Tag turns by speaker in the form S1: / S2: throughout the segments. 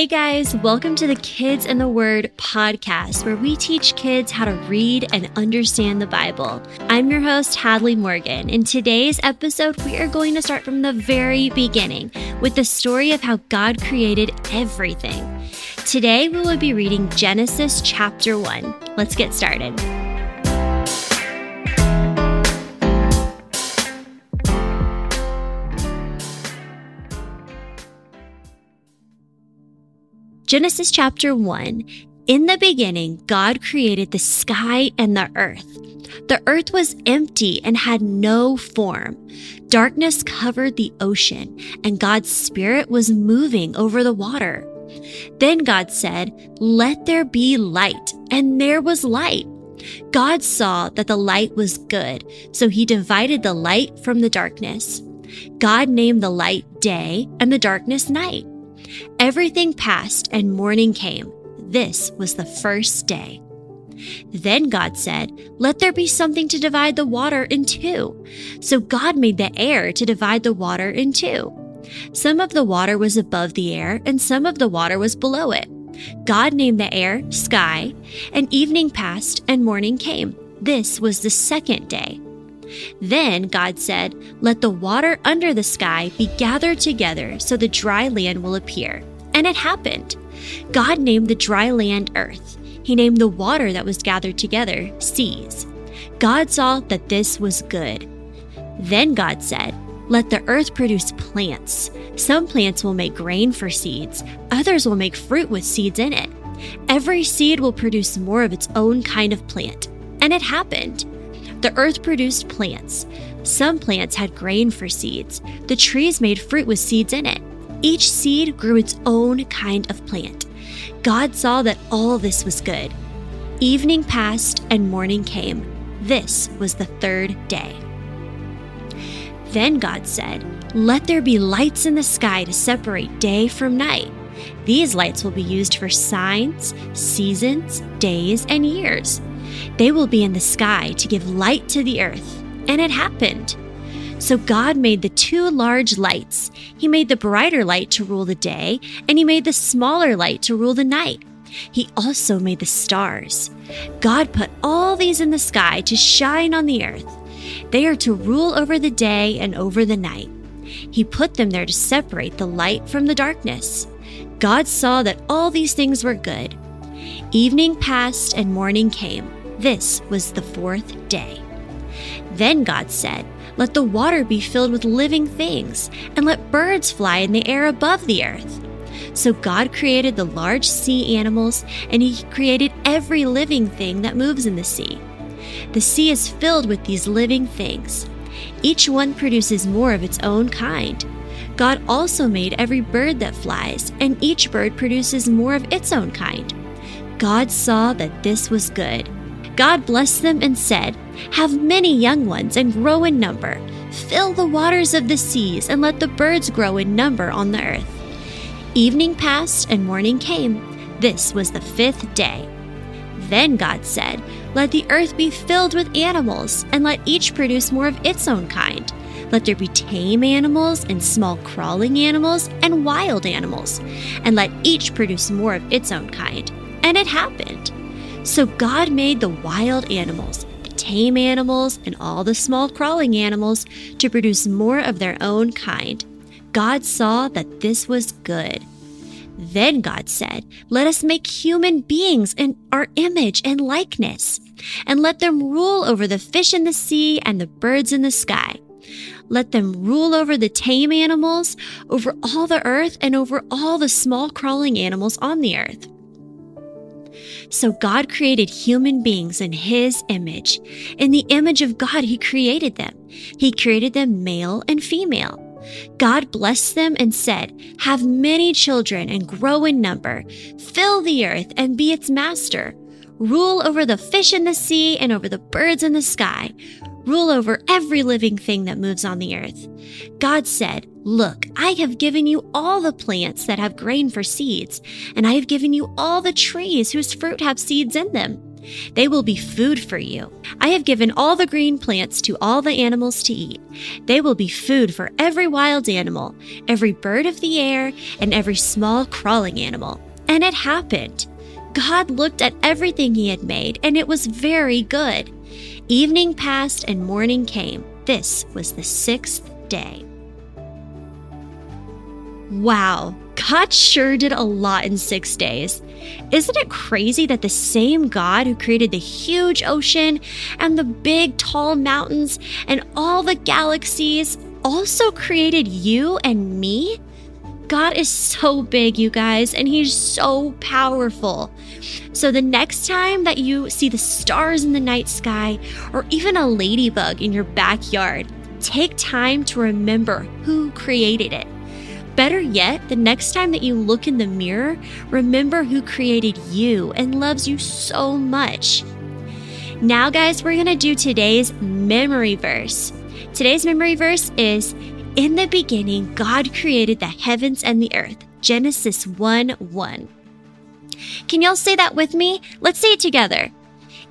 S1: Hey guys, welcome to the Kids in the Word podcast, where we teach kids how to read and understand the Bible. I'm your host, Hadley Morgan. In today's episode, we are going to start from the very beginning with the story of how God created everything. Today, we will be reading Genesis chapter 1. Let's get started. Genesis chapter 1 In the beginning, God created the sky and the earth. The earth was empty and had no form. Darkness covered the ocean, and God's Spirit was moving over the water. Then God said, Let there be light, and there was light. God saw that the light was good, so he divided the light from the darkness. God named the light day and the darkness night. Everything passed and morning came. This was the first day. Then God said, Let there be something to divide the water in two. So God made the air to divide the water in two. Some of the water was above the air, and some of the water was below it. God named the air sky, and evening passed and morning came. This was the second day. Then God said, Let the water under the sky be gathered together so the dry land will appear. And it happened. God named the dry land earth. He named the water that was gathered together seas. God saw that this was good. Then God said, Let the earth produce plants. Some plants will make grain for seeds, others will make fruit with seeds in it. Every seed will produce more of its own kind of plant. And it happened. The earth produced plants. Some plants had grain for seeds. The trees made fruit with seeds in it. Each seed grew its own kind of plant. God saw that all this was good. Evening passed and morning came. This was the third day. Then God said, Let there be lights in the sky to separate day from night. These lights will be used for signs, seasons, days, and years. They will be in the sky to give light to the earth. And it happened. So God made the two large lights. He made the brighter light to rule the day, and He made the smaller light to rule the night. He also made the stars. God put all these in the sky to shine on the earth. They are to rule over the day and over the night. He put them there to separate the light from the darkness. God saw that all these things were good. Evening passed and morning came. This was the fourth day. Then God said, Let the water be filled with living things, and let birds fly in the air above the earth. So God created the large sea animals, and He created every living thing that moves in the sea. The sea is filled with these living things. Each one produces more of its own kind. God also made every bird that flies, and each bird produces more of its own kind. God saw that this was good. God blessed them and said, Have many young ones and grow in number. Fill the waters of the seas and let the birds grow in number on the earth. Evening passed and morning came. This was the fifth day. Then God said, Let the earth be filled with animals, and let each produce more of its own kind. Let there be tame animals and small crawling animals and wild animals, and let each produce more of its own kind. And it happened. So God made the wild animals, the tame animals, and all the small crawling animals to produce more of their own kind. God saw that this was good. Then God said, Let us make human beings in our image and likeness, and let them rule over the fish in the sea and the birds in the sky. Let them rule over the tame animals, over all the earth, and over all the small crawling animals on the earth. So God created human beings in his image. In the image of God, he created them. He created them male and female. God blessed them and said, Have many children and grow in number. Fill the earth and be its master. Rule over the fish in the sea and over the birds in the sky. Rule over every living thing that moves on the earth. God said, Look, I have given you all the plants that have grain for seeds, and I have given you all the trees whose fruit have seeds in them. They will be food for you. I have given all the green plants to all the animals to eat. They will be food for every wild animal, every bird of the air, and every small crawling animal. And it happened. God looked at everything he had made, and it was very good. Evening passed and morning came. This was the sixth day. Wow, God sure did a lot in six days. Isn't it crazy that the same God who created the huge ocean and the big tall mountains and all the galaxies also created you and me? God is so big, you guys, and He's so powerful. So, the next time that you see the stars in the night sky or even a ladybug in your backyard, take time to remember who created it. Better yet, the next time that you look in the mirror, remember who created you and loves you so much. Now, guys, we're going to do today's memory verse. Today's memory verse is In the beginning, God created the heavens and the earth. Genesis 1 1. Can y'all say that with me? Let's say it together.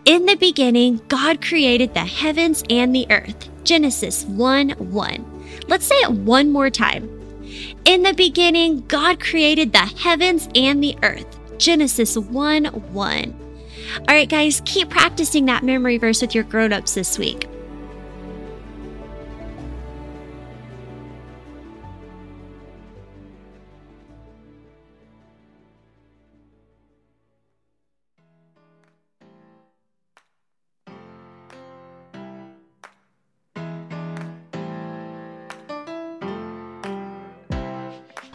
S1: In the beginning, God created the heavens and the earth. Genesis 1 1. Let's say it one more time. In the beginning, God created the heavens and the earth. Genesis 1 1. All right, guys, keep practicing that memory verse with your grown ups this week.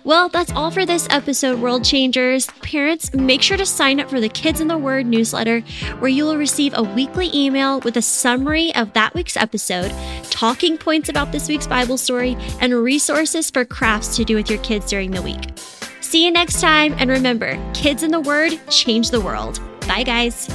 S1: Well, that's all for this episode, World Changers. Parents, make sure to sign up for the Kids in the Word newsletter, where you will receive a weekly email with a summary of that week's episode, talking points about this week's Bible story, and resources for crafts to do with your kids during the week. See you next time, and remember, kids in the Word change the world. Bye, guys.